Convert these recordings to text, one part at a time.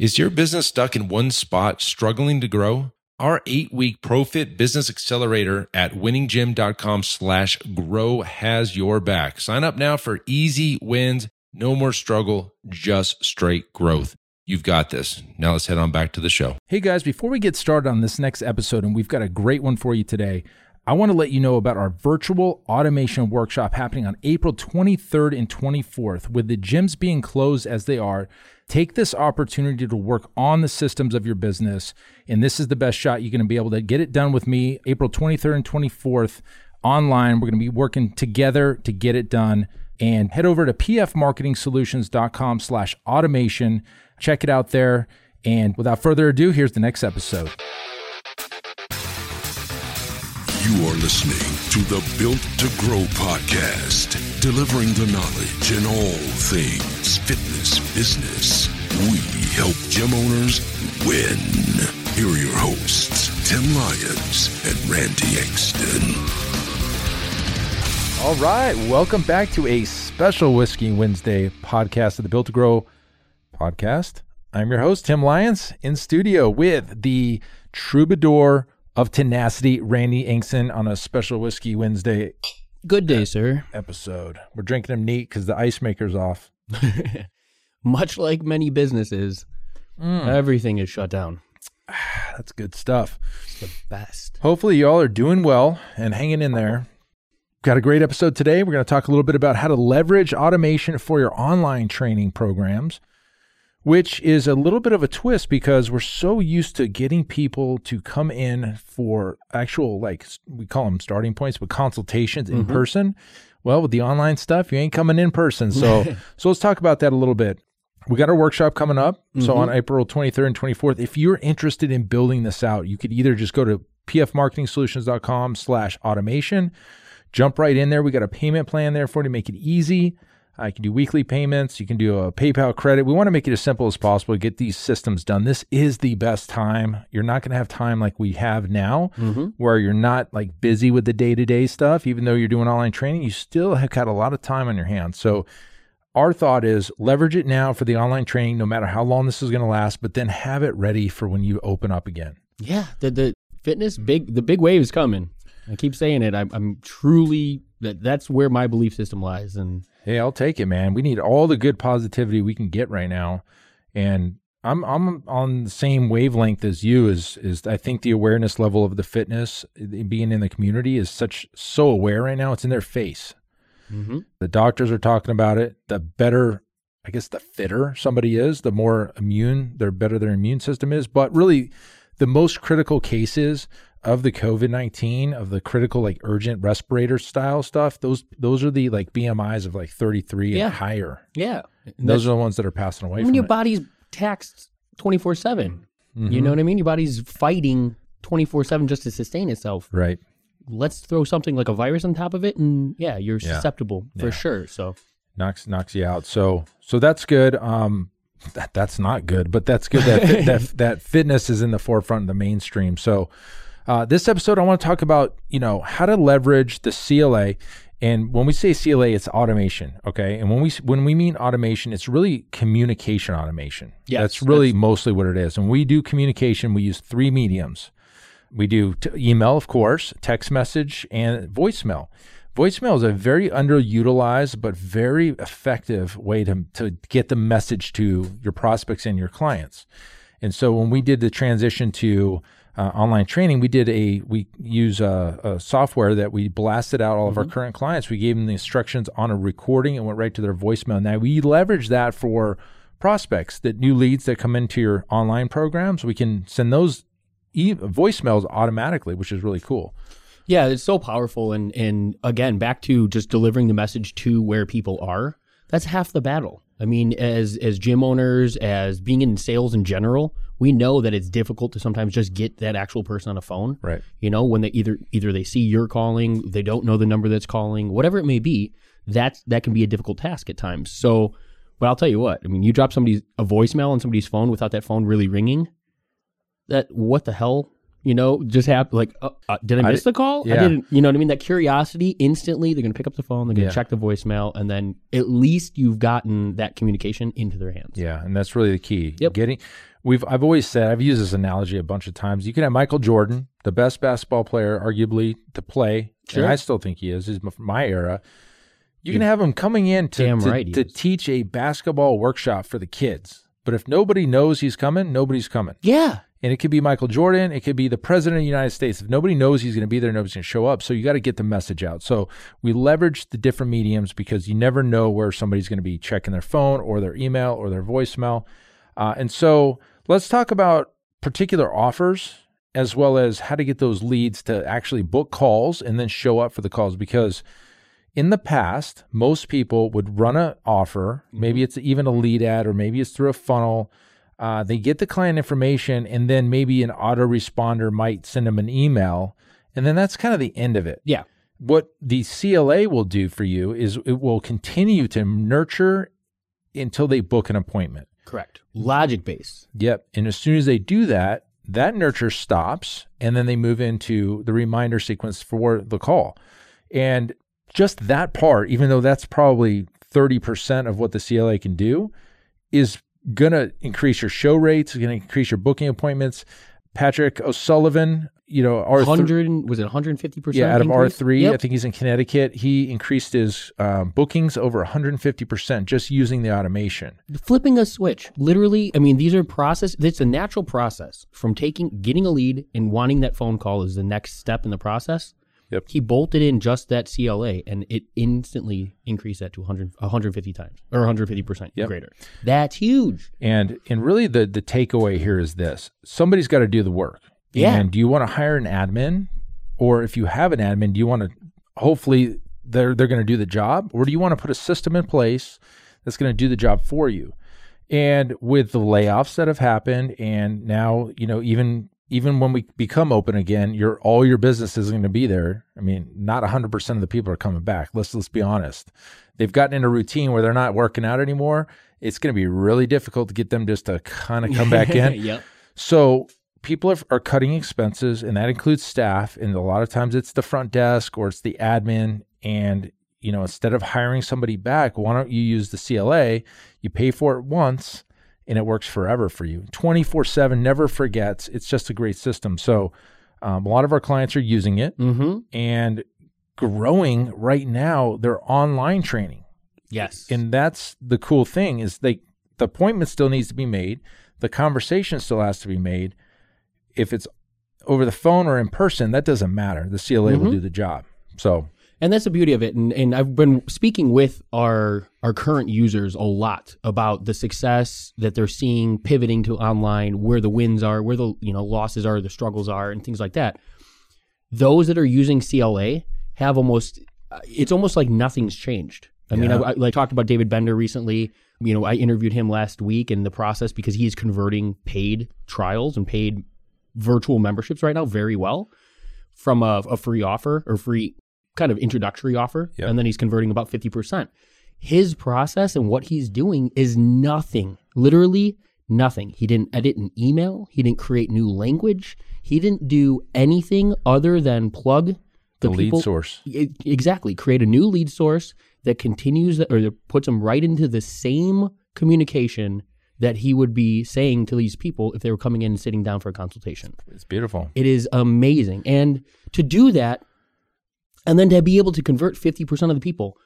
Is your business stuck in one spot, struggling to grow? Our eight-week ProFit Business Accelerator at winninggym.com slash grow has your back. Sign up now for easy wins, no more struggle, just straight growth. You've got this. Now let's head on back to the show. Hey guys, before we get started on this next episode, and we've got a great one for you today, I want to let you know about our virtual automation workshop happening on April 23rd and 24th. With the gyms being closed as they are, take this opportunity to work on the systems of your business. And this is the best shot you're going to be able to get it done with me April 23rd and 24th online. We're going to be working together to get it done. And head over to pfmarketingsolutions.com slash automation. Check it out there. And without further ado, here's the next episode. You are listening to the Built to Grow podcast, delivering the knowledge in all things fitness business. We help gym owners win. Here are your hosts, Tim Lyons and Randy Exton. All right, welcome back to a special Whiskey Wednesday podcast of the Built to Grow podcast. I'm your host, Tim Lyons, in studio with the troubadour of tenacity, Randy Inkson, on a special Whiskey Wednesday Good day, sir. episode. We're drinking them neat because the ice maker's off. Much like many businesses, mm. everything is shut down. That's good stuff. It's the best. Hopefully, you all are doing well and hanging in there. Got a great episode today. We're going to talk a little bit about how to leverage automation for your online training programs, which is a little bit of a twist because we're so used to getting people to come in for actual, like we call them starting points, but consultations in mm-hmm. person. Well, with the online stuff, you ain't coming in person. So, so let's talk about that a little bit. We got our workshop coming up. So on mm-hmm. April 23rd and 24th, if you're interested in building this out, you could either just go to pfmarketingsolutions.com slash automation, jump right in there. We got a payment plan there for you to make it easy. Uh, you can do weekly payments. You can do a PayPal credit. We want to make it as simple as possible to get these systems done. This is the best time. You're not going to have time like we have now, where you're not like busy with the day to day stuff. Even though you're doing online training, you still have got a lot of time on your hands. So, our thought is leverage it now for the online training, no matter how long this is going to last, but then have it ready for when you open up again. Yeah, the the fitness big the big wave is coming. I keep saying it. I'm, I'm truly that that's where my belief system lies, and Hey, I'll take it, man. We need all the good positivity we can get right now. And I'm I'm on the same wavelength as you is is I think the awareness level of the fitness being in the community is such so aware right now. It's in their face. Mhm. The doctors are talking about it. The better, I guess, the fitter somebody is, the more immune, the better their immune system is. But really, the most critical cases of the COVID nineteen, of the critical like urgent respirator style stuff, those those are the like BMIs of like thirty three Yeah. and higher. yeah, And those are the ones that are passing away I mean, your it. body's taxed twenty four seven. You Mhm. know what I mean? Your body's fighting twenty four seven just to sustain itself. right? Let's throw something like a virus on top of it, and yeah, you're Yeah. susceptible for Yeah. sure. So knocks knocks you out. So so that's good. Um, that that's not good, but that's good that that that fitness is in the forefront of the mainstream. So uh, this episode, I want to talk about you know how to leverage the CLA. And when we say CLA, it's automation, okay? And when we when we mean automation, it's really communication automation. Yeah, that's really mostly what it is. And we do communication. We use three mediums. We do t- email, of course, text message, and voicemail. Voicemail is a very underutilized but very effective way to, to get the message to your prospects and your clients. And so when we did the transition to uh, online training, we did a we use a, a software that we blasted out all of our current clients. We gave them the instructions on a recording and went right to their voicemail. Now we leverage that for prospects that new leads that come into your online programs. We can send those e- voicemails automatically, which is really cool. Yeah, it's so powerful and and again, back to just delivering the message to where people are. That's half the battle. I mean, as as gym owners, as being in sales in general, we know that it's difficult to sometimes just get that actual person on a phone. Right. You know, when they either either they see you're calling, they don't know the number that's calling, whatever it may be, that's that can be a difficult task at times. So, but I'll tell you what, I mean, you drop somebody's a voicemail on somebody's phone without that phone really ringing, that what the hell you know just happened like uh, uh, did i I miss di- the call yeah. i didn't you know what i mean that curiosity instantly they're going to pick up the phone they're going to Yeah. check the voicemail and then at least you've gotten that communication into their hands Yeah, and that's really the key. Yep. Getting we've I've always said I've used this analogy a bunch of times. You can have Michael Jordan, the best basketball player arguably to play, Sure. and I still think he is. He's my era. You can have him coming in to to, right to teach a basketball workshop for the kids. But if nobody knows he's coming, nobody's coming. Yeah. And it could be Michael Jordan. It could be the president of the United States. If nobody knows he's going to be there, nobody's going to show up. So you got to get the message out. So we leverage the different mediums because you never know where somebody's going to be checking their phone or their email or their voicemail. Uh, and so let's talk about particular offers as well as how to get those leads to actually book calls and then show up for the calls because in the past most people would run an offer maybe it's even a lead ad or maybe it's through a funnel uh, they get the client information and then maybe an autoresponder might send them an email and then that's kind of the end of it Yeah. what the CLA will do for you is it will continue to nurture until they book an appointment Correct. Logic based. Yep. And as soon as they do that, that nurture stops and then they move into the reminder sequence for the call. And just that part, even though that's probably 30% of what the CLA can do, is going to increase your show rates, going to increase your booking appointments. Patrick O'Sullivan, you know, R3, Hundred was it 150 percent? yeah, out of R3, I think he's in Connecticut. He increased his um, bookings over 150% just using the automation. flipping a switch literally i mean these are process it's a natural process from taking getting a lead and wanting that phone call is the next step in the process Yep. he bolted in just that cla and it instantly increased that to 100 150 times or 150% Yep. greater that's huge And and really the the takeaway here is this: somebody's got to do the work. Yeah. And do you want to hire an admin, or if you have an admin, do you want to hopefully they're they're going to do the job, or do you want to put a system in place that's going to do the job for you? And with the layoffs that have happened, and now you know even even when we become open again, your all your business is going to be there. I mean, not 100% of the people are coming back. Let's let's be honest. They've gotten in a routine where they're not working out anymore. It's going to be really difficult to get them just to kind of come back in. yep So people are, are cutting expenses, and that includes staff. And a lot of times it's the front desk or it's the admin. And you know, instead of hiring somebody back, why don't you use the CLA? You pay for it once, and it works forever for you. Twenty four seven, never forgets. It's just a great system. So um, a lot of our clients are using it mm-hmm and growing right now. Their online training. yes And that's the cool thing is they the appointment still needs to be made. The conversation still has to be made. If it's over the phone or in person, that doesn't matter. The CLA will Mhm. do the job. So and that's the beauty of it. And, and i've been speaking with our our current users a lot about the success that they're seeing pivoting to online where the wins are where the you know losses are the struggles are and things like that. Those that are using cla have almost uh, it's almost like nothing's changed. I mean I, I, I talked about david bender recently. You know i interviewed him last week in the process because he's converting paid trials and paid virtual memberships right now very well from a, a free offer or free kind of introductory offer, Yep. and then he's converting about 50%. His process and what he's doing is nothing, literally nothing. He didn't edit an email, he didn't create new language, he didn't do anything other than plug the, the lead people. source. E- Exactly. Create a new lead source that continues or that puts them right into the same communication that he would be saying to these people if they were coming in and sitting down for a consultation. It's beautiful. It is amazing. And to do that, and then to be able to convert 50% of the people,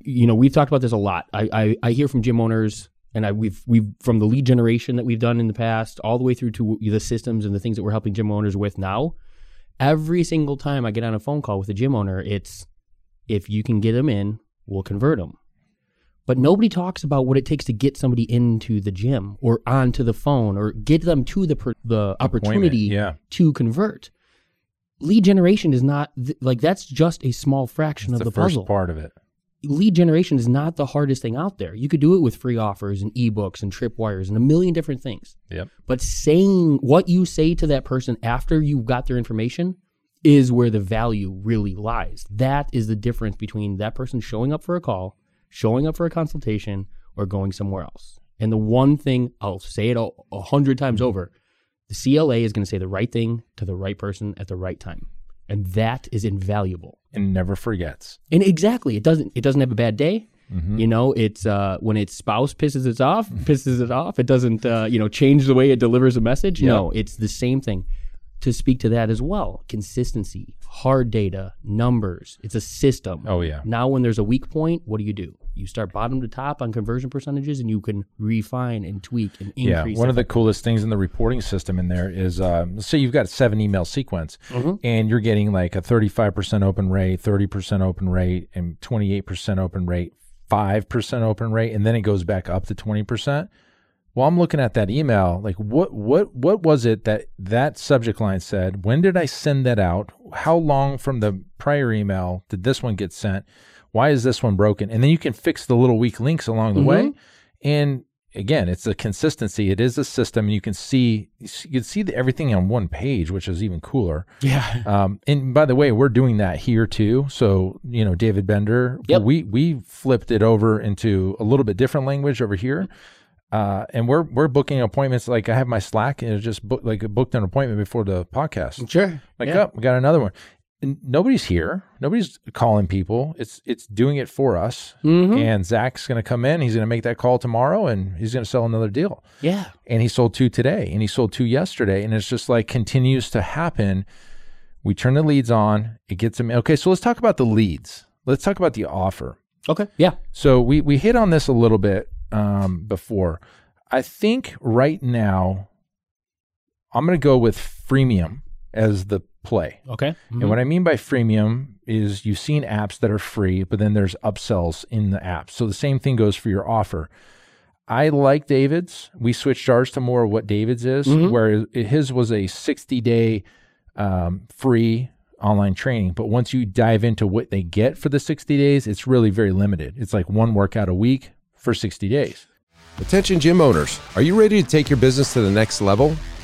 you know, we've talked about this a lot. I, I, I hear from gym owners and I, we've, we've, from the lead generation that we've done in the past, all the way through to the systems and the things that we're helping gym owners with now. Every single time I get on a phone call with a gym owner, it's if you can get them in, we'll convert them. But nobody talks about what it takes to get somebody into the gym or onto the phone or get them to the per, the opportunity yeah. to convert. Lead generation is not th- like that's just a small fraction It's of the, the, first puzzle. part of it. Lead generation is not the hardest thing out there. You could do it with free offers and ebooks and tripwires and a million different things. Yep. But saying what you say to that person after you've got their information is where the value really lies. That is the difference between that person showing up for a call, showing up for a consultation, or going somewhere else. And the one thing I'll say it a, a hundred times mm-hmm. over the CLA is going to say the right thing to the right person at the right time. And that is invaluable. And never forgets. And exactly, it doesn't it doesn't have a bad day. You know, it's uh, when its spouse pisses it off, pisses it off. It doesn't, uh, you know, change the way it delivers a message. No, it's the same thing. To speak to that as well, consistency, hard data, numbers. It's a system. Oh, yeah. Now, when there's a weak point, what do you do? You start bottom to top on conversion percentages, and you can refine and tweak and increase. Yeah, one of the coolest things in the reporting system in there is, um, let's say you've got a seven email sequence, and you're getting like a 35% open rate, 30% open rate, and 28% open rate, 5% open rate, and then it goes back up to 20%. Well, I'm looking at that email, like what what what was it that that subject line said? When did I send that out? How long from the prior email did this one get sent? Why is this one broken? And then you can fix the little weak links along the way. And again, it's a consistency. It is a system. You can see you can see the, everything on one page, which is even cooler. Yeah. Um, and by the way, we're doing that here too. So you know, David Bender, Yep. we we flipped it over into a little bit different language over here. Uh, and we're we're booking appointments. Like I have my Slack, and it's just book, like booked an appointment before the podcast. Sure. Like, yeah. oh, we got another one. And nobody's here. Nobody's calling people. It's it's doing it for us. Mhm. And Zach's going to come in. He's going to make that call tomorrow, and he's going to sell another deal. Yeah. And he sold two today, and he sold two yesterday, and it's just like continues to happen. We turn the leads on. It gets them. Okay, so let's talk about the leads. Let's talk about the offer. Okay. Yeah. So we we hit on this a little bit um, before. I think right now, I'm going to go with freemium as the play. Okay. And what I mean by freemium is you've seen apps that are free, but then there's upsells in the app. So the same thing goes for your offer. I like David's. We switched ours to more of what David's is, where his was a 60 day um, free online training. But once you dive into what they get for the 60 days, it's really very limited. It's like one workout a week for 60 days. Attention gym owners, are you ready to take your business to the next level?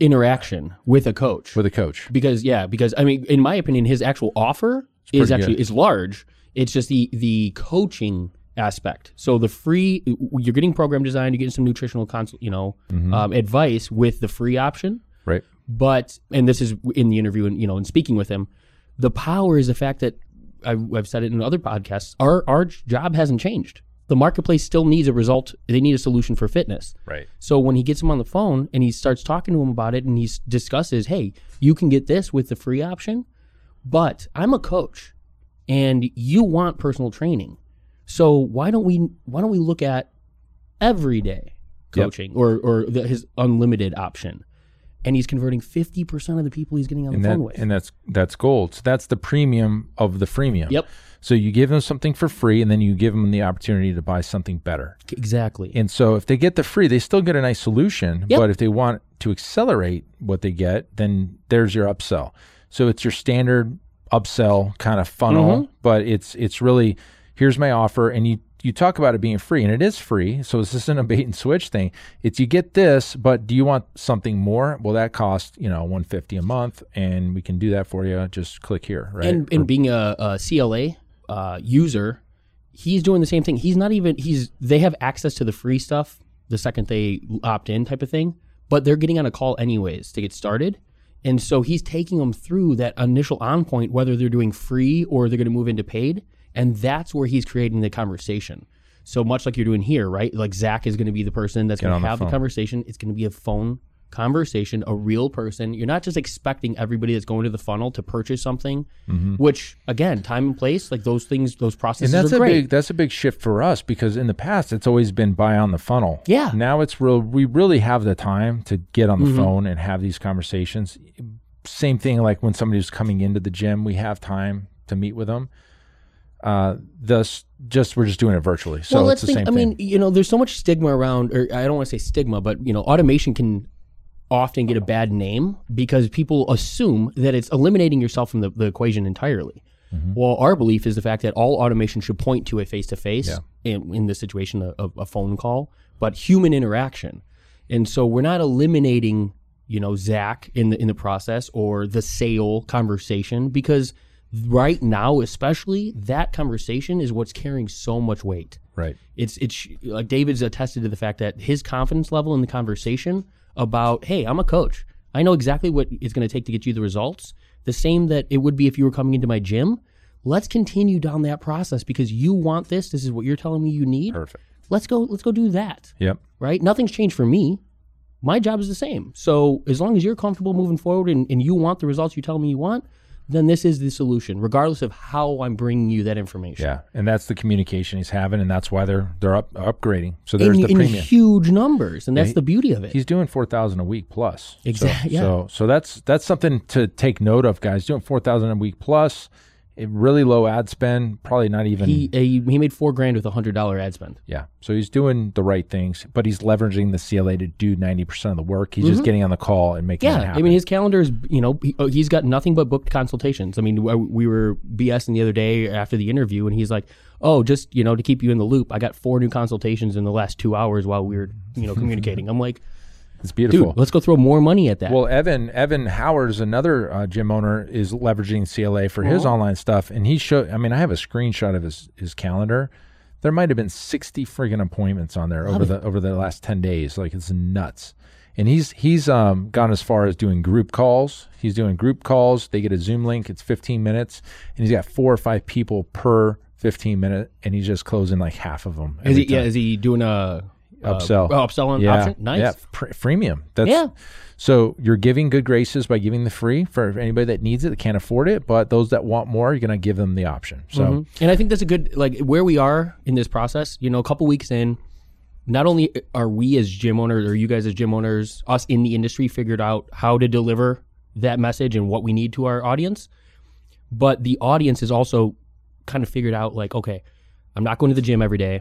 interaction with a coach. with a coach. because yeah, because I mean, in my opinion, his actual offer is actually good. is large. It's just the the coaching aspect. So the free, you're getting program design, you're getting some nutritional consult, you know, Mm-hmm. um, advice with the free option. Right. But and this is in the interview and you know, in speaking with him, the power is the fact that I've, I've said it in other podcasts. Our our job hasn't changed. The marketplace still needs a result. They need a solution for fitness. Right. So when he gets him on the phone and he starts talking to him about it and he discusses, hey, you can get this with the free option, but I'm a coach and you want personal training. So why don't we why don't we look at everyday Yep. coaching or or the, his unlimited option? And he's converting 50% of the people he's getting on and the that, phone with. and that's that's gold. So that's the premium of the freemium. Yep. So you give them something for free, and then you give them the opportunity to buy something better. exactly. And so if they get the free, they still get a nice solution. Yep. But if they want to accelerate what they get, then there's your upsell. So it's your standard upsell kind of funnel, Mm-hmm. but it's it's really here's my offer, and you you talk about it being free, and it is free. So this isn't a bait and switch thing. It's you get this, but do you want something more? Well, that costs you know 150 a month, and we can do that for you. Just click here, right? and and being a, a CLA uh, user, he's doing the same thing. He's not even he's they have access to the free stuff the second they opt in type of thing, but they're getting on a call anyways to get started. And so he's taking them through that initial on point, whether they're doing free or they're going to move into paid. And that's where he's creating the conversation. So much like you're doing here, right? Like Zach is going to be the person that's going to have the, phone. conversation. It's going to be a phone conversation, a real person. You're not just expecting everybody that's going to the funnel to purchase something, which again, time and place, like those things, those processes and that's a big that's a big shift for us because in the past it's always been buy on the funnel. Yeah. Now it's real. We really have the time to get on the Mm-hmm. phone and have these conversations. Same thing like when somebody's coming into the gym, we have time to meet with them. Uh, thus, just we're just doing it virtually, so well, it's the think. same I thing. mean, you know, there's so much stigma around, or I don't want to say stigma, but you know, automation can often get a bad name because people assume that it's eliminating yourself from the, the equation entirely. Well, our belief is the fact that all automation should point to a face to face Yeah. in in this situation a, a phone call, but human interaction. And so we're not eliminating, you know, Zach in the in the process or the sale conversation because right now, especially that conversation is what's carrying so much weight. Right. It's it's like David's attested to the fact that his confidence level in the conversation about, hey, I'm a coach. I know exactly what it's going to take to get you the results. The same that it would be if you were coming into my gym. Let's continue down that process because you want this. This is what you're telling me you need. Perfect. Let's go. Let's go do that. Yep. Right? Nothing's changed for me. My job is the same. So as long as you're comfortable moving forward and, and you want the results you tell me you want, then this is the solution, regardless of how I'm bringing you that information. Yeah, and that's the communication he's having, and that's why they're they're up, upgrading. So there's in, the in premium. huge numbers, and that's he- the beauty of it. He's doing four thousand a week plus. So- yeah. So so that's that's something to take note of, guys. Doing four thousand a week plus, really low ad spend, probably not even. He uh, he made four grand with a hundred dollar ad spend. yeah. So he's doing the right things, but he's leveraging the CLA to do ninety percent of the work. He's just getting on the call and making it Mm-hmm. Yeah, happen. I mean his calendar is you know he, uh, he's got nothing but booked consultations. I mean we were BSing the other day after the interview, and he's like, "Oh, just you know to keep you in the loop, I got four new consultations in the last two hours while we were you know communicating." I'm like, it's beautiful. "Dude, let's go throw more money at that." Well, Evan Evan Howard is another uh, gym owner is leveraging CLA for his online stuff, and he showed. I mean, I have a screenshot of his his calendar. There might have been sixty friggin' appointments on there over the over the last ten days. Like it's nuts. And he's he's um, gone as far as doing group calls. He's doing group calls. They get a Zoom link. It's fifteen minutes, and he's got four or five people per fifteen minute, and he's just closing like half of them. is he yeah time. is he doing a Upsell. Uh, upsell on yeah, option? Nice. Yeah, pr- freemium. That's, Yeah. So you're giving good graces by giving the free for anybody that needs it that can't afford it, but those that want more, you're going to give them the option. So Mhm. And I think that's a good like where we are in this process. You know, a couple weeks in, not only are we as gym owners or you guys as gym owners, us in the industry, figured out how to deliver that message and what we need to our audience, but the audience is also kind of figured out like, okay, I'm not going to the gym every day.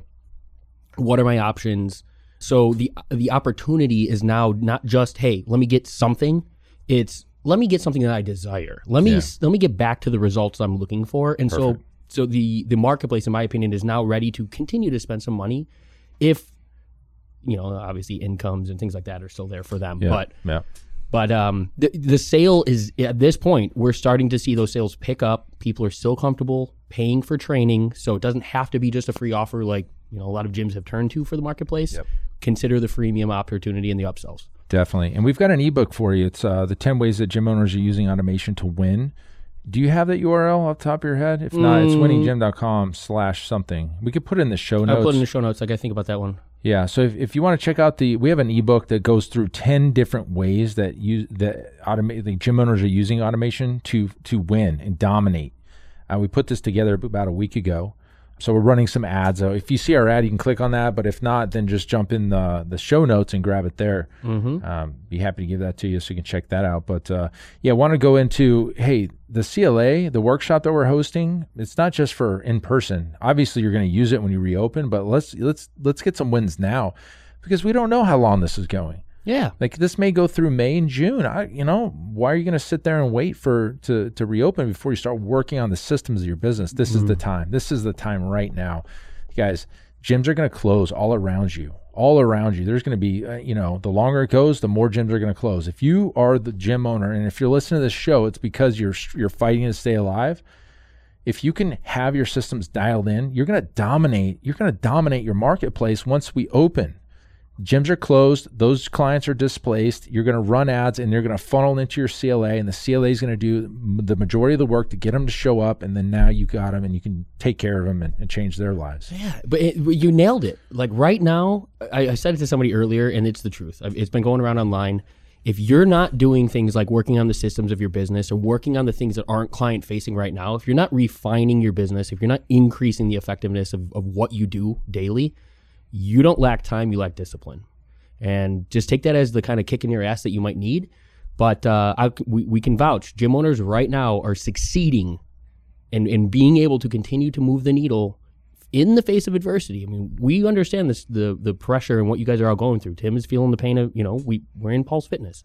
What are my options? So the the opportunity is now not just hey, let me get something. It's let me get something that I desire. Let me Yeah. let me get back to the results I'm looking for. And so so the the marketplace, in my opinion, is now ready to continue to spend some money, if you know obviously incomes and things like that are still there for them. yeah, But yeah, but um, the the sale is at this point we're starting to see those sales pick up. People are still comfortable paying for training, so it doesn't have to be just a free offer like you know a lot of gyms have turned to for the marketplace. Yep. Consider the freemium opportunity and the upsells. definitely. And we've got an ebook for you. It's uh, the 10 ways that gym owners are using automation to win. Do you have that URL off the top of your head? If not, it's winninggym.com slash something. We could put it in the show notes. I'll put it in the show notes. Like I think about that one. Yeah. So if, if you want to check out the, we have an ebook that goes through ten different ways that you, that automate the gym owners are using automation to to win and dominate. Uh, we put this together about a week ago. So we're running some ads. So if you see our ad, you can click on that. But if not, then just jump in the the show notes and grab it there. Mm-hmm. Um, be happy to give that to you so you can check that out. But uh, yeah, want to go into hey the CLA, the workshop that we're hosting. It's not just for in person. Obviously, you're going to use it when you reopen, but let's let's let's get some wins now because we don't know how long this is going. Yeah. Like this may go through May and June. I, you know, why are you going to sit there and wait for to to reopen before you start working on the systems of your business? This is the time. This is the time right now, guys. Gyms are going to close all around you, all around you. There's going to be, uh, you know, the longer it goes, the more gyms are going to close. If you are the gym owner, and if you're listening to this show, it's because you're you're fighting to stay alive if you can have your systems dialed in, you're going to dominate. You're going to dominate your marketplace once we open. Gyms are closed. Those clients are displaced. You're going to run ads and they're going to funnel into your CLA, and the CLA is going to do the majority of the work to get them to show up. And then now you got them and you can take care of them and, and change their lives. Yeah, but it, you nailed it. Like right now, I, I said it to somebody earlier, and it's the truth. It's been going around online. If you're not doing things like working on the systems of your business or working on the things that aren't client facing right now, if you're not refining your business, if you're not increasing the effectiveness of, of what you do daily, you don't lack time, you lack discipline. And just take that as the kind of kick in your ass that you might need. But uh, I, we, we can vouch gym owners right now are succeeding and, and being able to continue to move the needle in the face of adversity. I mean, we understand this the the pressure and what you guys are all going through. Tim is feeling the pain of you know we we're in Pulse Fitness,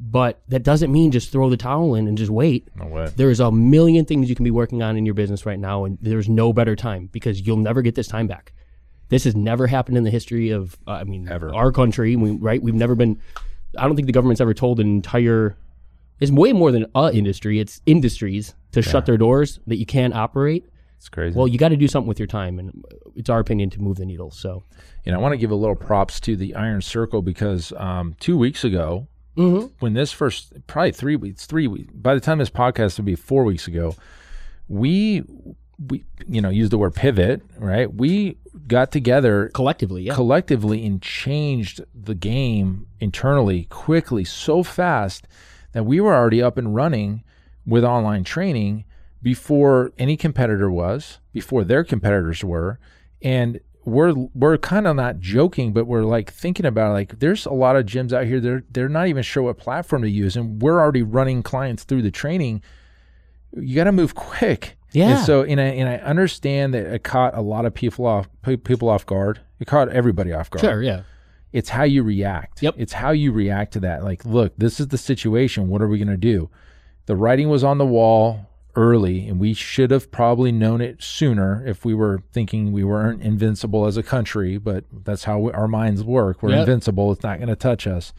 but that doesn't mean just throw the towel in and just wait. No way. There's a million things you can be working on in your business right now, and there's no better time because you'll never get this time back. This has never happened in the history of, uh, I mean, Ever. our country. We, right? We've never been. I don't think the government's ever told an entire. It's way more than a industry. It's industries to shut their doors that you can't operate. It's crazy. Well, you got to do something with your time, and it's our opinion to move the needle. So, you know, I want to give a little props to the Iron Circle because um, two weeks ago, when this first, probably three weeks, three weeks, by the time this podcast would be four weeks ago, we, we, you know, used the word pivot, right? We got together collectively, yeah, collectively and changed the game internally quickly so fast that we were already up and running with online training before any competitor was, before their competitors were, and we're we're kind of not joking, but we're like thinking about it, like there's a lot of gyms out here they're they're not even sure what platform to use, and we're already running clients through the training. You got to move quick. Yeah. And so, and I, and I understand that it caught a lot of people off people off guard. It caught everybody off guard. sure, yeah, It's how you react. Yep. It's how you react to that. Like, look, this is the situation. What are we going to do? The writing was on the wall early, and we should have probably known it sooner if we were thinking we weren't invincible as a country. But that's how we, our minds work. We're Yep. invincible. It's not going to touch us.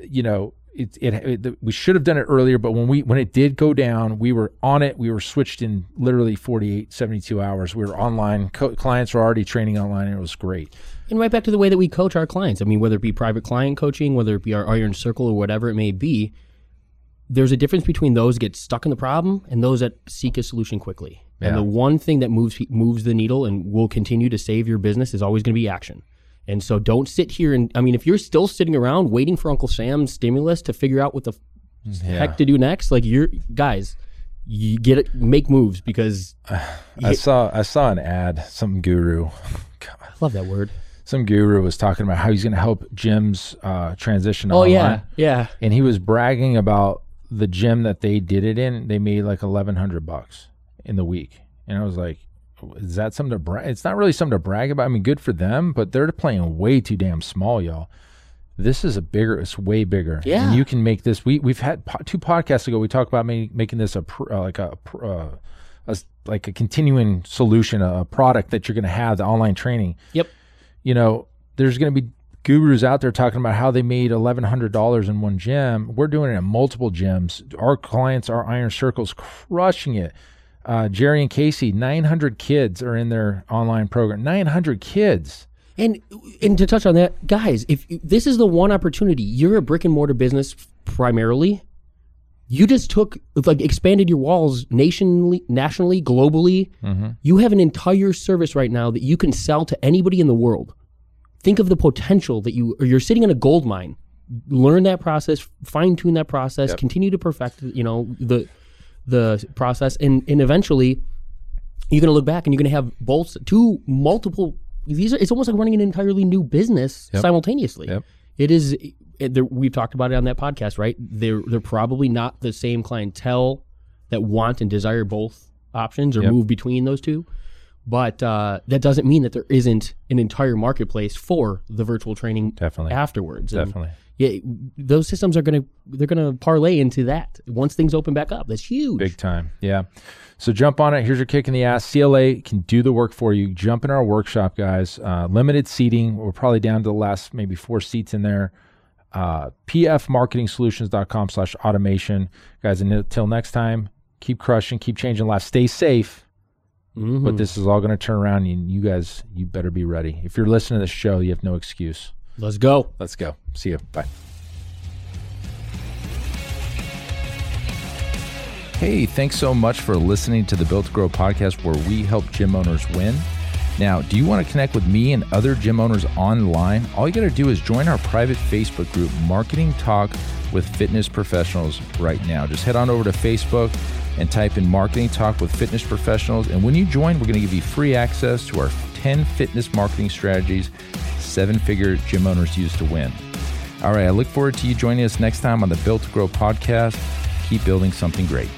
You know, it, it, it we should have done it earlier. But when we when it did go down, we were on it. We were switched in literally 48, 72 hours. We were online. Co- clients were already training online, and it was great. and right back to the way that we coach our clients. I mean, whether it be private client coaching, whether it be our iron circle or whatever it may be, there's a difference between those that get stuck in the problem and those that seek a solution quickly. And the one thing that moves moves the needle and will continue to save your business is always going to be action. And so don't sit here and I mean, if you're still sitting around waiting for Uncle Sam's stimulus to figure out what the f- heck to do next, like you're guys, you get it, make moves because I saw I saw an ad. Some guru, I love that word. some guru was talking about how he's going to help gyms uh, transition. Oh online. yeah, yeah. and he was bragging about the gym that they did it in. They made like eleven hundred bucks in the week, and I was like, "Is that something to brag?" It's not really something to brag about. I mean, good for them, but they're playing way too damn small, y'all. This is a bigger. It's way bigger. Yeah. and you can make this. We we've had po- two podcasts ago. We talked about ma- making this a pr- uh, like a, pr- uh, a like a continuing solution, a, a product that you're going to have the online training Yep. you know, there's going to be gurus out there talking about how they made $1,100 in one gym. We're doing it at multiple gyms. Our clients, our Iron Circles, crushing it. Uh, Jerry and Casey, 900 kids are in their online program. 900 kids. And and to touch on that, guys, if this is the one opportunity, you're a brick and mortar business primarily. You just took like expanded your walls nationally, nationally, globally. You have an entire service right now that you can sell to anybody in the world. Think of the potential that you or you're sitting in a gold mine. Learn that process, fine tune that process, continue to perfect, you know, the the process, and and eventually you're going to look back and you're going to have both two multiple these are it's almost like running an entirely new business simultaneously Yep. it is it, there, we've talked about it on that podcast right they're they're probably not the same clientele that want and desire both options or Yep. move between those two but uh, that doesn't mean that there isn't an entire marketplace for the virtual training Definitely. afterwards And, Definitely. Yeah those systems are going to they're going to parlay into that once things open back up that's huge Big time. Yeah. So jump on it. Here's your kick in the ass. CLA can do the work for you. Jump in our workshop, guys. Uh, limited seating. We're probably down to the last maybe four seats in there. Uh, pfmarketingsolutions.com slash automation. Guys, and until next time, keep crushing, keep changing lives. Stay safe. Mhm. But this is all going to turn around, and you guys, you better be ready. If you're listening to this show, you have no excuse. Let's go Let's go. See you. Bye. Hey, thanks so much for listening to the Built to Grow podcast where we help gym owners win. Now, do you want to connect with me and other gym owners online? All you got to do is join our private Facebook group, Marketing Talk with Fitness Professionals, right now. Just head on over to Facebook and type in Marketing Talk with Fitness Professionals. And when you join, we're going to give you free access to our 10 fitness marketing strategies seven figure gym owners use to win. All right, I look forward to you joining us next time on the Built to Grow podcast. Keep building something great.